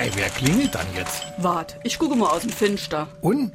Ei, wer klingelt dann jetzt? Wart, ich gucke mal aus dem Fenster. Und?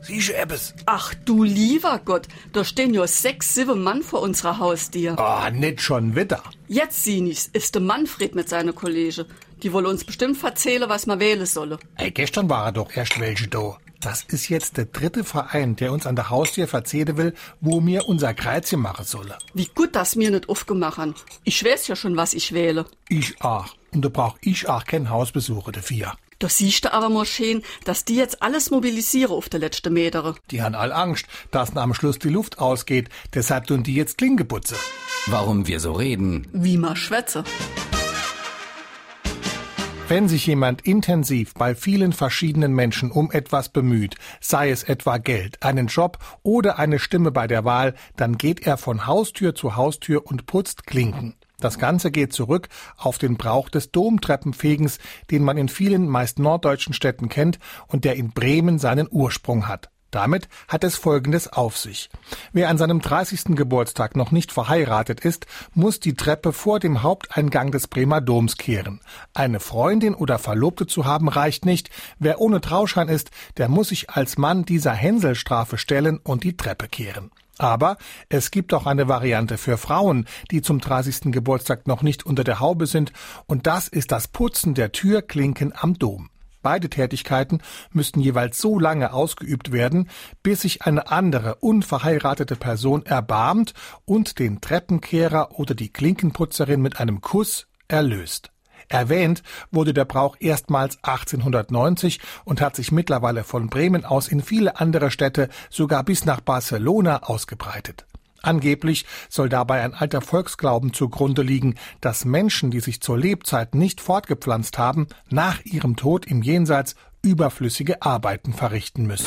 Siehst du etwas? Ach du lieber Gott, da stehen ja sechs, sieben Mann vor unserer Haustür. Ah, nicht schon wieder. Jetzt sieh ich's, ist der Manfred mit seiner Kollege. Die wollen uns bestimmt erzählen, was man wählen solle. Ey, gestern war er doch erst welche da. Das ist jetzt der dritte Verein, der uns an der Haustür verzählen will, wo mir unser Kreuzchen machen solle. Wie gut, dass mir nicht aufgemacht haben. Ich weiß ja schon, was ich wähle. Ich auch. Und da brauch ich auch keinen Hausbesucher dafür. Da siehst du aber mal schön, dass die jetzt alles mobilisieren auf der letzten Metere. Die haben all Angst, dass am Schluss die Luft ausgeht. Deshalb tun die jetzt Klinge putzen. Warum wir so reden. Wie man schwätze. Wenn sich jemand intensiv bei vielen verschiedenen Menschen um etwas bemüht, sei es etwa Geld, einen Job oder eine Stimme bei der Wahl, dann geht er von Haustür zu Haustür und putzt Klinken. Das Ganze geht zurück auf den Brauch des Domtreppenfegens, den man in vielen meist norddeutschen Städten kennt und der in Bremen seinen Ursprung hat. Damit hat es Folgendes auf sich. Wer an seinem 30. Geburtstag noch nicht verheiratet ist, muss die Treppe vor dem Haupteingang des Bremer Doms kehren. Eine Freundin oder Verlobte zu haben reicht nicht. Wer ohne Trauschein ist, der muss sich als Mann dieser Hänselstrafe stellen und die Treppe kehren. Aber es gibt auch eine Variante für Frauen, die zum 30. Geburtstag noch nicht unter der Haube sind, und das ist das Putzen der Türklinken am Dom. Beide Tätigkeiten müssten jeweils so lange ausgeübt werden, bis sich eine andere unverheiratete Person erbarmt und den Treppenkehrer oder die Klinkenputzerin mit einem Kuss erlöst. Erwähnt wurde der Brauch erstmals 1890 und hat sich mittlerweile von Bremen aus in viele andere Städte, sogar bis nach Barcelona ausgebreitet. Angeblich soll dabei ein alter Volksglauben zugrunde liegen, dass Menschen, die sich zur Lebzeit nicht fortgepflanzt haben, nach ihrem Tod im Jenseits überflüssige Arbeiten verrichten müssen.